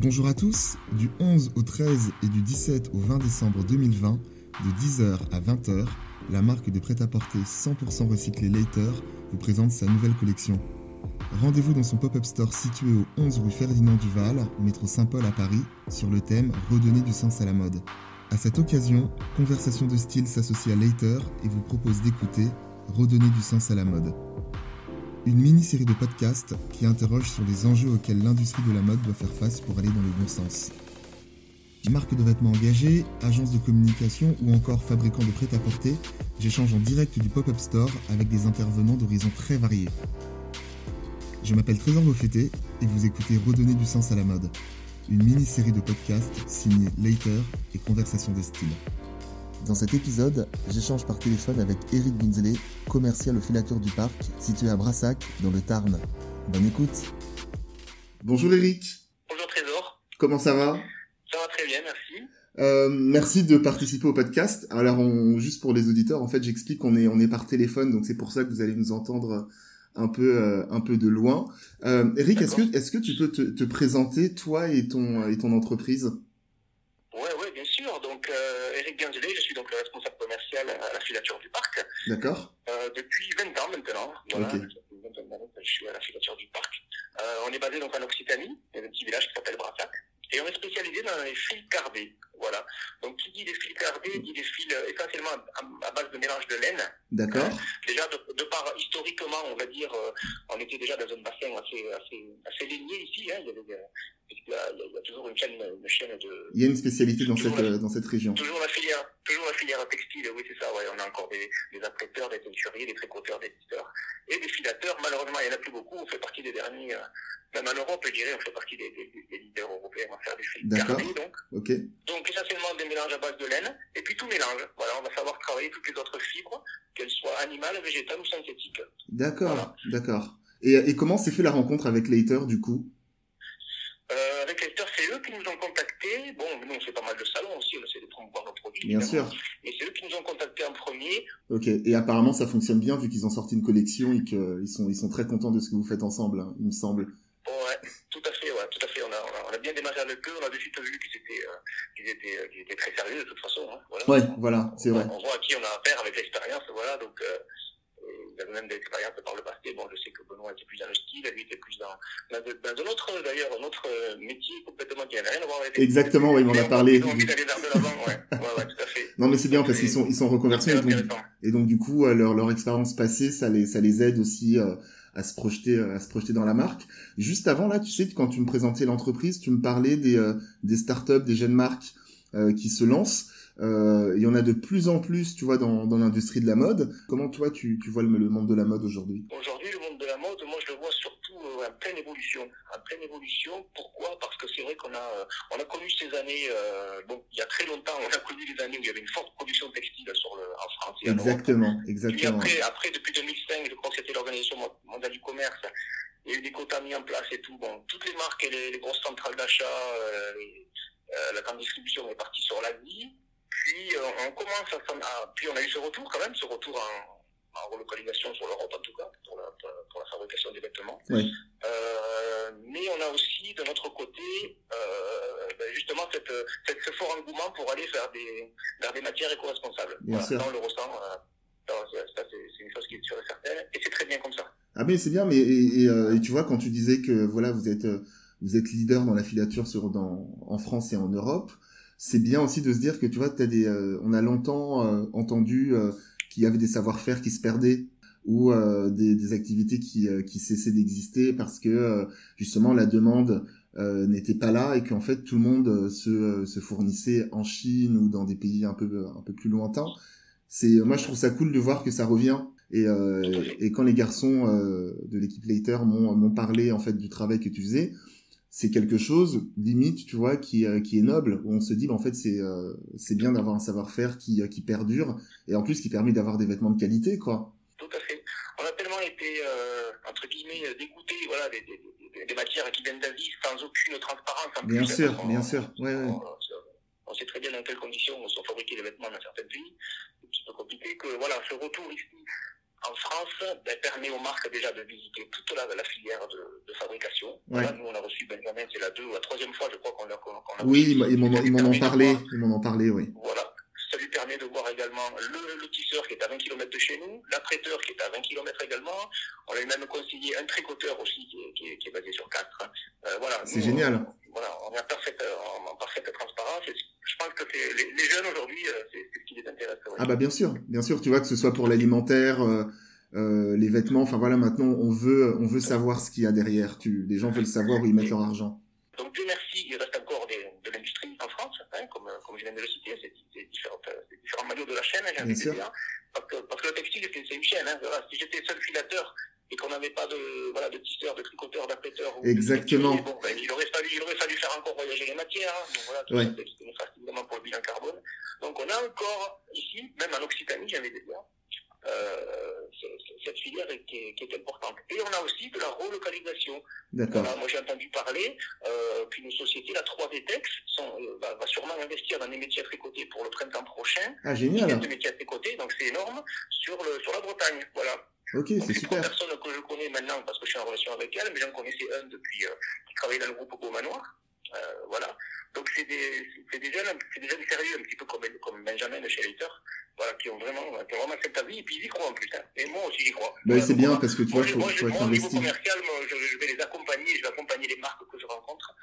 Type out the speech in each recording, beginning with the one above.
Bonjour à tous, du 11 au 13 et du 17 au 20 décembre 2020, de 10h à 20h, la marque de prêt-à-porter 100% recyclé Later vous présente sa nouvelle collection. Rendez-vous dans son pop-up store situé au 11 rue Ferdinand Duval, métro Saint-Paul à Paris, sur le thème Redonner du sens à la mode. À cette occasion, Conversation de style s'associe à Later et vous propose d'écouter Redonner du sens à la mode. Une mini-série de podcasts qui interroge sur les enjeux auxquels l'industrie de la mode doit faire face pour aller dans le bon sens. Marque de vêtements engagée, agence de communication ou encore fabricant de prêt-à-porter, j'échange en direct du pop-up store avec des intervenants d'horizons très variés. Je m'appelle Trésor Beaufetté et vous écoutez Redonner du sens à la mode, une mini-série de podcasts signée Later et Conversation des styles. Dans cet épisode, j'échange par téléphone avec Eric Binzelé, commercial au filature du parc, situé à Brassac, dans le Tarn. Bonne écoute. Bonjour Eric. Bonjour Trésor. Comment ça va? Ça va très bien, merci. Euh, merci de participer au podcast. Alors, on, juste pour les auditeurs, en fait, j'explique qu'on est on est par téléphone, donc c'est pour ça que vous allez nous entendre un peu euh, un peu de loin. Euh, Eric, est-ce que est-ce que tu peux te, te, présenter toi et ton et ton entreprise? Sûr. Donc, euh, Eric Bianzelé, je suis donc le responsable commercial à la filature du parc. D'accord. Euh, depuis 20 ans maintenant. Voilà. Ok. Je suis à la filature du parc. Euh, on est basé donc en Occitanie, a un petit village qui s'appelle Brassac. Et on est spécialisé dans les fils cardés. Voilà. Donc, qui dit des fils cardés, dit des fils euh, essentiellement à, à base de mélange de laine. D'accord. Déjà, de, de par historiquement, on va dire, on était déjà dans un bassin assez, assez, assez laigné ici. Hein. Il, y avait, euh, il, y a, il y a toujours une chaîne, une chaîne de. Il y a une spécialité dans cette la- euh, dans cette région. Toujours la filière, toujours la filière textile, oui, c'est ça, ouais. On a encore des, des apprêteurs, des teinturiers, des tricoteurs, des tisseurs et des filateurs. Malheureusement, il n'y en a plus beaucoup. On fait partie des derniers, euh, même en Europe, je dirais, on fait partie des, des, des leaders européens à faire du fil D'accord. cardé, donc. Ok. Donc, essentiellement des mélanges à base de laine, et puis tout mélange. Voilà, on va savoir travailler toutes les autres fibres, qu'elles soient animales, végétales ou synthétiques. D'accord. Voilà. D'accord. Et, et comment s'est fait la rencontre avec Later du coup? Euh, avec les lecteurs, c'est eux qui nous ont contactés. Bon, nous, on fait pas mal de salons aussi, on essaie de promouvoir nos produits. Bien évidemment. sûr. Mais c'est eux qui nous ont contactés en premier. Ok. Et apparemment ça fonctionne bien vu qu'ils ont sorti une collection et qu'ils sont ils sont très contents de ce que vous faites ensemble, hein, il me semble. Ouais, tout à fait, ouais, tout à fait. On a, on a, on a bien démarré avec eux, on a de suite vu qu'ils étaient, euh, qu'ils étaient, euh, qu'ils étaient très sérieux de toute façon. Hein, voilà. Ouais, voilà, c'est vrai. On voit à qui on a affaire avec l'expérience, voilà. Donc, euh, il avait même de l'expérience par le passé. Bon, je sais que Benoît était plus dans le style, lui était plus dans, dans, de- dans un autre, d'ailleurs, un autre euh, métier complètement qui n'avait rien à voir avec Exactement, oui, il m'en a on- parlé. Ils ont envie d'aller vers de l'avant, ouais. Ouais, ouais, tout à fait. Non mais c'est bien parce qu'ils sont ils sont reconvertis et donc, intéressant. et donc du coup euh, leur leur expérience passée ça les ça les aide aussi euh, à se projeter à se projeter dans la marque. Juste avant là, tu sais quand tu me présentais l'entreprise, tu me parlais des euh, des startups, des jeunes marques euh, qui se lancent. Euh, il y en a de plus en plus, tu vois, dans, dans l'industrie de la mode. Comment toi, tu, tu vois le, le monde de la mode aujourd'hui? Aujourd'hui, le monde de la mode, moi, je le vois surtout euh, en pleine évolution. En pleine évolution. Pourquoi? Parce que c'est vrai qu'on a, euh, on a connu ces années. euh, bon, il y a très longtemps, on a connu les années où il y avait une forte production textile sur le, en France et en Europe. Exactement, Puis exactement. après, après, depuis 2005, je crois que c'était l'Organisation mondiale du commerce. Il y a eu des quotas mis en place et tout. Bon, toutes les marques et les, les grosses centrales d'achat, euh, euh, la grande distribution est partie sur l'Asie. Puis euh, on commence à, puis on a eu ce retour quand même, ce retour en, en relocalisation sur l'Europe en tout cas pour la, pour fabrication des vêtements. Oui. Euh, mais on a aussi de notre côté euh, ben, justement cette, cette- ce fort engouement pour aller vers des, vers des matières éco-responsables. Ça, on le ressent. euh, c'est- une chose qui est sûre et certaine, et c'est très bien comme ça. Ah mais c'est bien, mais et, et, et tu vois quand tu disais que voilà vous êtes vous êtes leader dans la filature sur dans en France et en Europe, c'est bien aussi de se dire que tu vois t'as des euh, on a longtemps euh, entendu euh, qu'il y avait des savoir-faire qui se perdaient ou euh, des, des activités qui euh, qui cessaient d'exister parce que justement la demande n'était pas là et qu'en fait tout le monde se se fournissait en Chine ou dans des pays un peu un peu plus lointains. C'est moi je trouve ça cool de voir que ça revient et, et quand les garçons de l'équipe Later m'ont m'ont parlé en fait du travail que tu faisais, c'est quelque chose limite, tu vois, qui euh, qui est noble. Où on se dit, bah, en fait, c'est euh, c'est bien d'avoir un savoir-faire qui euh, qui perdure et en plus qui permet d'avoir des vêtements de qualité, quoi. Tout à fait. On a tellement été, entre guillemets, dégoûtés voilà, des, des, matières qui viennent d'Asie sans aucune transparence. En Bien plus, sûr, bien sûr. Ouais, ouais. On, on sait très bien dans quelles conditions sont fabriqués les vêtements dans certains pays. C'est un petit peu compliqué que voilà, ce retour ici en France ben, permet aux marques déjà de visiter toute la, la filière de, de fabrication. Ouais. Nous, on a reçu Benjamin, c'est la deux ou la troisième fois, je crois, qu'on l'a qu'on l'a Oui, reçu. ils m'en- ont parlé. Ils m'en ont parlé, oui. Voilà. Ça lui permet de voir également le, le tisseur qui est à 20 km de chez nous, l'apprêteur qui est à 20 km également. On a même conseillé un tricoteur aussi qui est, qui est, qui est basé sur 4. Euh, voilà. C'est génial. on- voilà, on est en parfaite, en, en parfaite transparence. Et je pense que les, les jeunes aujourd'hui, euh, c'est ce qui les intéresse. Ah bah bien sûr, bien sûr. Tu vois que ce soit pour l'alimentaire, euh, euh, les vêtements. Enfin voilà, maintenant on veut, on veut savoir ce qu'il y a derrière. Tu, les gens veulent savoir où ils mettent leur argent. Donc Dieu merci, il reste encore des- de l'industrie en France, hein, comme, comme je viens de le citer, c'est différents, maillots de la chaîne, hein, j'ai envie de sûr. dire. Parce que, parce que le textile, c'est c'est une chaîne. Hein, voilà. Si j'étais seul filateur et qu'on n'avait pas de, voilà, de tisseur, de tricoteur, d'apprêteur, Exactement. bon, ben, il, aurait fallu, il aurait fallu faire encore voyager les matières. Hein, donc voilà, tout Ouais. ça, néfaste évidemment pour le bilan carbone. Donc on a encore ici, même en Occitanie, envie de dire, euh, ce- ce- cette filière qui est, qui est importante. Et on a aussi de la relocalisation. D'accord. Voilà, moi j'ai entendu parler euh, qu'une société, la 3D Tex, sont, euh, va, va sûrement investir dans des métiers à tricoter pour le printemps prochain. Ah génial. de métiers à tricoter, donc c'est énorme, sur, le, sur la Bretagne. Voilà. Ok, c'est c'est trois super. personnes que je connais maintenant parce que je suis en relation avec elles, mais j'en connaissais un depuis euh, qui travaillait dans le groupe Beau Manoir. Euh, voilà. Donc c'est des, c'est des jeunes, c'est des jeunes sérieux, un petit peu comme, comme Benjamin de chez Leiter, voilà, qui ont vraiment, qui ont vraiment cette avis, et puis ils y croient en plus. Hein. Et moi aussi j'y crois. Bah, Voilà, c'est bien parce que tu moi, vois, faut, moi, je- faut être moi, au niveau commercial, moi, je, je vais les accompagner, je vais accompagner les marques que je rencontre,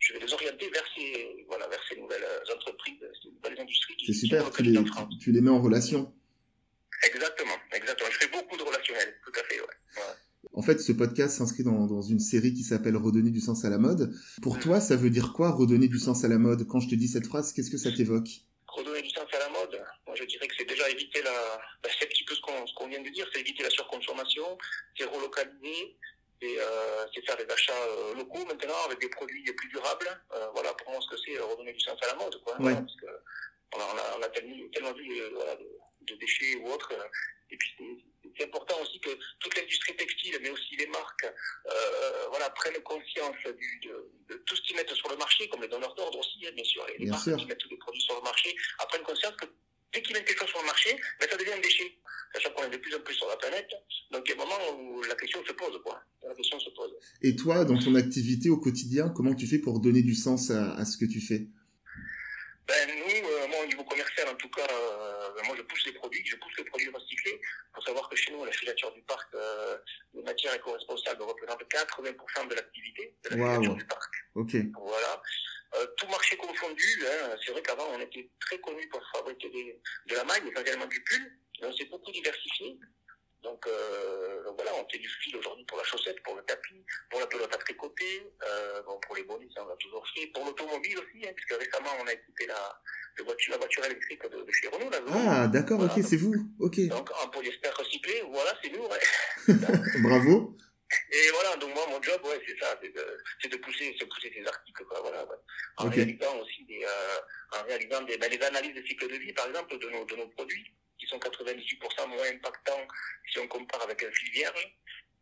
je vais les orienter vers ces, voilà, vers ces nouvelles entreprises, ces nouvelles industries C'est super. Tu les, tu les mets en relation. Exactement, exactement. Je fais beaucoup de relationnel, tout à fait, ouais. ouais. En fait, ce podcast s'inscrit dans, dans une série qui s'appelle Redonner du sens à la mode. Pour toi, ça veut dire quoi redonner du sens à la mode? Quand je te dis cette phrase, qu'est-ce que ça t'évoque? Redonner du sens à la mode, moi je dirais que c'est déjà éviter la, c'est un petit peu ce qu'on, qu'on vient de dire, c'est éviter la surconsommation, c'est relocaliser, c'est, euh, c'est faire des achats euh, locaux maintenant avec des produits plus durables. Euh, voilà pour moi ce que c'est redonner du sens à la mode, quoi. Ouais. Voilà, parce que on a, on a, tellement, tellement vu voilà, de, de déchets ou autres. et puis c'est, important aussi que toute l'industrie textile, mais aussi les marques, euh, voilà, prennent conscience du, de, de tout ce qu'ils mettent sur le marché, comme les donneurs d'ordre aussi, hein, bien sûr, les, Bien marques sûr. qui mettent tous les produits sur le marché, prennent conscience que dès qu'ils mettent quelque chose sur le marché, ben, ça devient un déchet. Sachant qu'on est de plus en plus sur la planète, donc il y a un moment où la question se pose, quoi. La question se pose. Et toi, dans ton activité au quotidien, comment tu fais pour donner du sens à, à ce que tu fais? Nous, euh, moi, au niveau commercial, en tout cas, euh, ben, moi, je pousse les produits, je pousse les produits recyclés. Il faut savoir que chez nous, la filature du parc, euh, les matières éco-responsables représentent 80% de l'activité de la filature du parc. Ok. Voilà. Euh, tout marché confondu, hein, c'est vrai qu'avant, on était très connu pour fabriquer des, de la maille, essentiellement du pull. On s'est beaucoup diversifié. Donc, euh, donc voilà, on fait du fil aujourd'hui pour la chaussette, pour le tapis, pour la pelote à tricoter, euh, bon, pour les bonnets, ça on l'a toujours fait, pour l'automobile aussi, hein, puisque récemment on a équipé la, voiture, la voiture électrique de, de chez Renault. Là, Ah, d'accord, ok, c'est vous. Ok. Donc en polyester recyclé, voilà, c'est nous, ouais. Bravo. Et voilà, donc moi, mon job, ouais, c'est ça, c'est de, c'est de pousser, c'est de pousser ces articles, quoi, voilà, ouais. En réalisant aussi des, euh, en réalisant des, ben, des analyses de cycle de vie, par exemple, de nos, de nos produits, qui sont 98% moins impactants si on compare avec un fil vierge.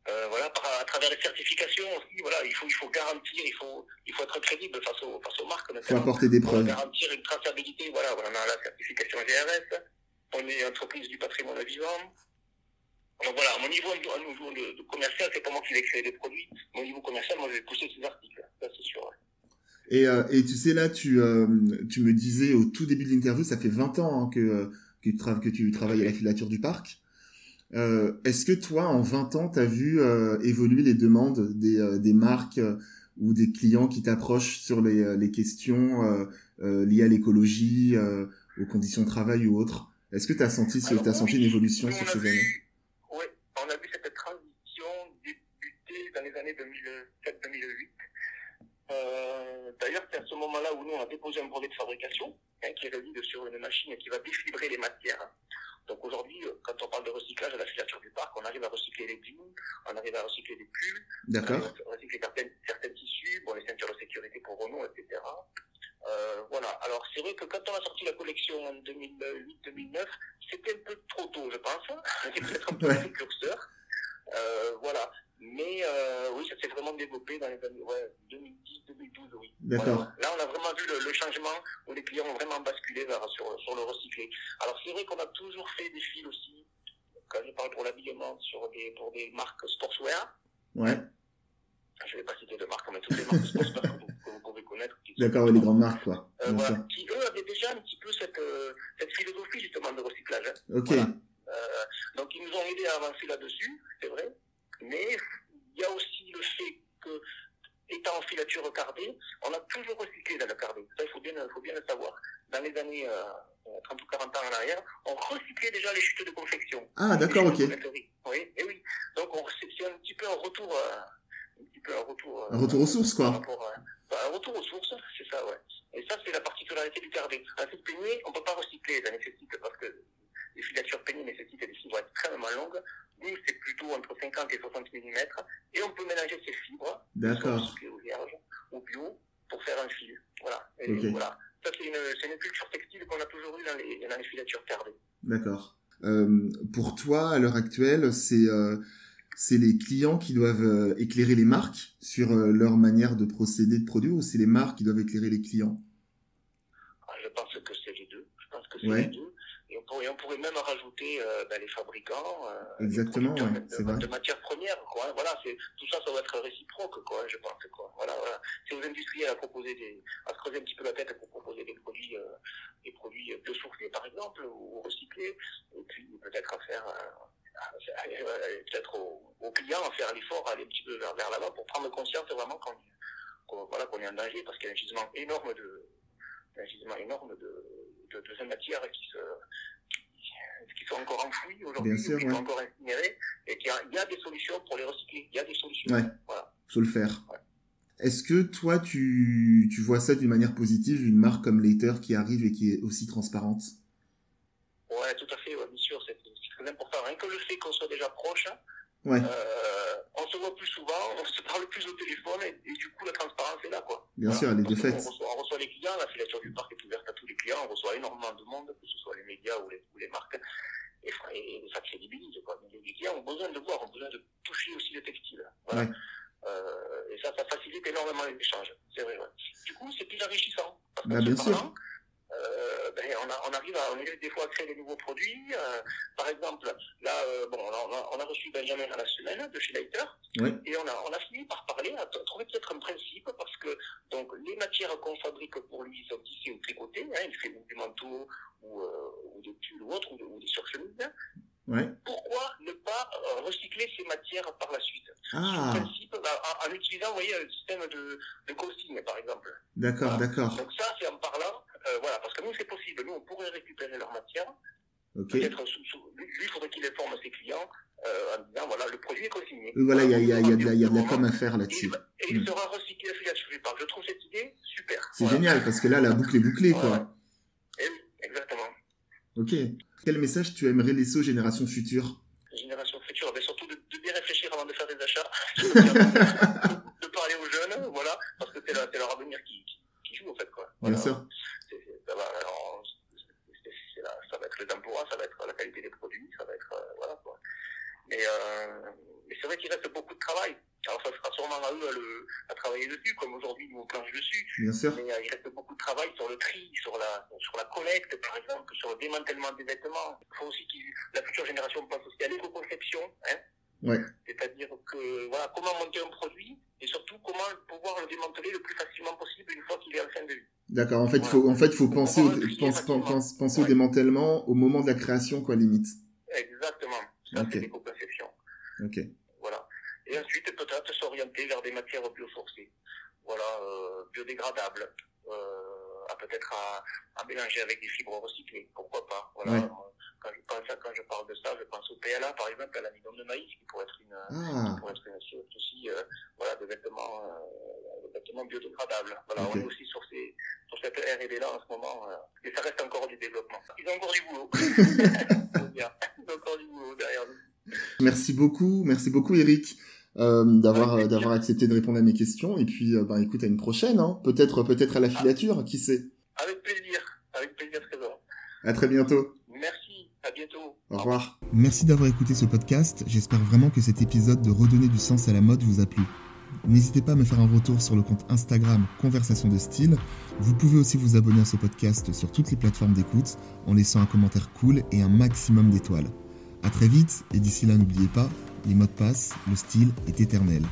Euh, voilà, par, à travers les certifications aussi, voilà, il faut, il faut garantir, il faut, il faut être crédible face aux, face aux marques, Faut notamment apporter des preuves. garantir une traçabilité. Voilà, on a la certification GRS, on est entreprise du patrimoine vivant. Donc voilà, à mon niveau, à mon niveau de, de commercial, c'est pas moi qui vais créer des produits. Mon niveau commercial, moi, je vais pousser ces articles. Ça, c'est sûr. Et, euh, et tu sais, là, tu, euh, tu me disais au tout début de l'interview, ça fait 20 ans hein, que, que, tu tra- que tu travailles à la filature du parc. Euh, Est-ce que toi, en 20 ans, tu as vu euh, évoluer les demandes des, euh, des marques ou des clients qui t'approchent sur les, les questions liées à l'écologie, aux conditions de travail ou autres? Est-ce que tu as senti, ce- Alors, t'as senti une oui, évolution sur ces vu- années? Ouais, on a vu cette transition débuter dans les années 2007-2008. Euh, D'ailleurs, c'est à ce moment-là où nous, on a déposé un brevet de fabrication hein, qui est valide sur une machine qui va les matières. Donc aujourd'hui, euh, quand on parle de recyclage à la filature du parc, on arrive à recycler les jeans, on arrive à recycler des pulls, D'accord on va recycler certains, certains tissus, bon, les ceintures de sécurité pour Renault, etc. Euh, voilà. Alors c'est vrai que quand on a sorti la collection en 2008-2009, c'était un peu trop tôt, je pense. C'était peut-être un peu Ouais. précurseur. Euh, voilà. Mais euh, oui, ça s'est vraiment développé dans les années ouais, 2010-2012, oui. D'accord. Voilà. Là, on a vraiment vu le, le changement où les clients ont vraiment basculé vers, sur, sur le recyclé. Alors c'est vrai qu'on a toujours fait des fils aussi quand je parle pour l'habillement sur des, pour des marques sportswear, Ouais. je ne vais pas citer de marques, mais toutes les marques sportswear que vous, que vous pouvez connaître. D'accord, les grandes marques, quoi. Euh, voilà, qui eux avaient déjà un petit peu cette, euh, cette philosophie justement de recyclage. hein. Ok. Voilà. Euh, donc ils nous ont aidés à avancer là-dessus, mais il y a aussi le fait que, étant en filature cardée, on a toujours recyclé dans le cardé. Ça, il faut bien, faut bien le savoir. Dans les années euh, 30 ou 40 ans en arrière, on recyclait déjà les chutes de confection. Ah, d'accord, Les ok. Oui, et oui. Donc on- c'est un petit peu un retour, euh, un petit peu un retour. euh, Un retour aux sources, quoi. rapport un retour aux sources, c'est ça, ouais. Et ça, c'est la particularité du cardé. Un peigné, on peut pas recycler, ça nécessite, parce que les filatures peignées nécessitent des fibres extrêmement longues. Nous, c'est plutôt entre 50 et 60 mm. Et on peut mélanger ces fibres, D'accord. ou vierges, ou bio, pour faire un fil. Voilà. Et Ok. voilà. Ça, c'est une, culture textile qu'on a toujours eue dans les, dans les filatures cardées. D'accord. Euh, pour toi, à l'heure actuelle, c'est euh, c'est les clients qui doivent euh, éclairer les marques sur euh, leur manière de procéder, de produire, ou c'est les marques qui doivent éclairer les clients? Ah, Je pense que c'est les deux. Je pense que c'est Ouais. les deux. Et on pourrait, on pourrait même rajouter euh, ben, les fabricants, euh, Exactement, les producteurs ouais, de, c'est vrai. de matières premières. Quoi. Voilà, c'est, tout ça, ça doit être réciproque, quoi, je pense. Quoi. Voilà, voilà. C'est aux industriels à proposer des, à se creuser un petit peu la tête pour proposer des produits, euh, des produits biosourcés, par exemple, ou recyclés, et puis peut-être à faire, euh, peut-être aux, aux clients à faire l'effort, à aller un petit peu vers, vers l'avant pour prendre conscience vraiment qu'on, voilà, qu'on est en danger parce qu'il y a un gisement énorme de, un gisement énorme de, de, de ces matières qui, se, qui, sont encore enfouies aujourd'hui, qui ouais. sont encore incinérées, et qu'il y a, il y a des solutions pour les recycler. Il y a des solutions. Ouais. Voilà. Faut le faire. Ouais. Est-ce que toi, tu, tu vois ça d'une manière positive, une marque comme Later qui arrive et qui est aussi transparente? Ouais, tout à fait, ouais, bien sûr, c'est c'est très important. Rien que le fait qu'on soit déjà proche, Ouais, euh, on se voit plus souvent, on se parle plus au téléphone, et, et du coup, la transparence est là, quoi. bien sûr, elle est de fait. On reçoit, on reçoit les clients, la filature du parc est ouverte à tous les clients, on reçoit énormément de monde, que ce soit les médias ou les, ou les marques, et, et ça crédibilise. Quoi. Les clients ont besoin de voir, ont besoin de toucher aussi le textile. Voilà. Ouais. Euh, et ça, ça facilite énormément les échanges. C'est vrai. Ouais. Du coup, c'est plus enrichissant. Parce Bah, bien sûr. parlant, ben, on, a- on arrive à, on arrive des fois à créer des nouveaux produits. Euh, par exemple, là, euh, bon, on a, on reçu Benjamin à la semaine de chez Leiter. Ouais. Et on a, on a fini par parler, à trouver peut-être un principe, parce que donc les matières qu'on fabrique pour lui sont tissées ou tricotées, hein, il fait ou du manteau ou, euh, ou des pulls ou autres, ou, de- ou des surchemises. Pourquoi ne pas euh, recycler ces matières par la suite? Ah, principe, bah, en, en utilisant, vous voyez, un système de, de costing, par exemple. d'accord, Voilà. d'accord. Donc ça, c'est en parlant, euh, voilà, parce que nous, c'est possible. Nous, on pourrait récupérer leur matière. Peut-être lui, il faudrait qu'il informe ses clients euh, en disant, voilà, le produit est consigné. Voilà, il y a, il y a, y de la, il y a de la Voilà. com à faire là-dessus. et il Mm. sera recyclé à parc. Je trouve cette idée super. C'est Voilà. génial parce que là, la boucle est bouclée, Ouais. quoi. Et exactement. Ok. Quel message tu aimerais laisser aux générations futures? Génération future, mais surtout de, de bien réfléchir avant de faire des achats. de parler aux jeunes, voilà, parce que c'est leur, avenir qui, qui, qui joue, en fait, quoi. Bien Voilà. sûr. C'est- c'est- ça, va, alors, c'est- c'est- c'est la- ça va être les emplois, ça va être la qualité des produits, ça va être, euh, voilà, quoi. Mais, euh, mais c'est vrai qu'il reste beaucoup de travail. Alors ça sera sûrement à eux à, le, à travailler dessus, comme aujourd'hui nous on planche dessus. Bien sûr. Mais euh, il reste beaucoup de travail sur le tri, sur la, sur la collecte, par exemple, sur le démantèlement des vêtements. Il faut aussi que la future génération pense aussi à l'éco-conception. Hein Ouais. C'est-à-dire que voilà, comment monter un produit et surtout comment pouvoir le démanteler le plus facilement possible une fois qu'il est en fin de vie. D'accord. En fait, faut, en fait, faut penser au, pense- penser au démantèlement au moment de la création, quoi, limite. Exactement. Ça, c'est l'éco-conception. Ok. Voilà. Et ensuite, peut-être s'orienter vers des matières biosourcées. Voilà, euh, biodégradables. Euh, à peut-être à, à mélanger avec des fibres recyclées. Pourquoi pas. Voilà. Ouais. Euh, Quand je, pense à- quand je parle de ça, je pense au PLA, par exemple, à l'amidon de maïs, qui pourrait être une, Ah, pour être une source aussi euh, voilà, de vêtements, euh, de vêtements biodégradables. Voilà, on est aussi sur, ces, sur cette R&D là en ce moment, euh, et ça reste encore du développement. Ils ont encore du boulot. Ils ont encore du boulot derrière nous. merci beaucoup, merci beaucoup, Eric. euh, d'avoir d'avoir accepté de répondre à mes questions et puis euh, bah écoute à une prochaine hein. peut-être peut-être à la filature qui sait Avec plaisir, avec plaisir Trésor. à très bientôt bientôt. au revoir Merci d'avoir écouté ce podcast, j'espère vraiment que cet épisode de Redonner du sens à la mode vous a plu. N'hésitez pas à me faire un retour sur le compte Instagram Conversation de Style. Vous pouvez aussi vous abonner à ce podcast sur toutes les plateformes d'écoute en laissant un commentaire cool et un maximum d'étoiles. A très vite, et d'ici là n'oubliez pas, les modes passent, le style est éternel.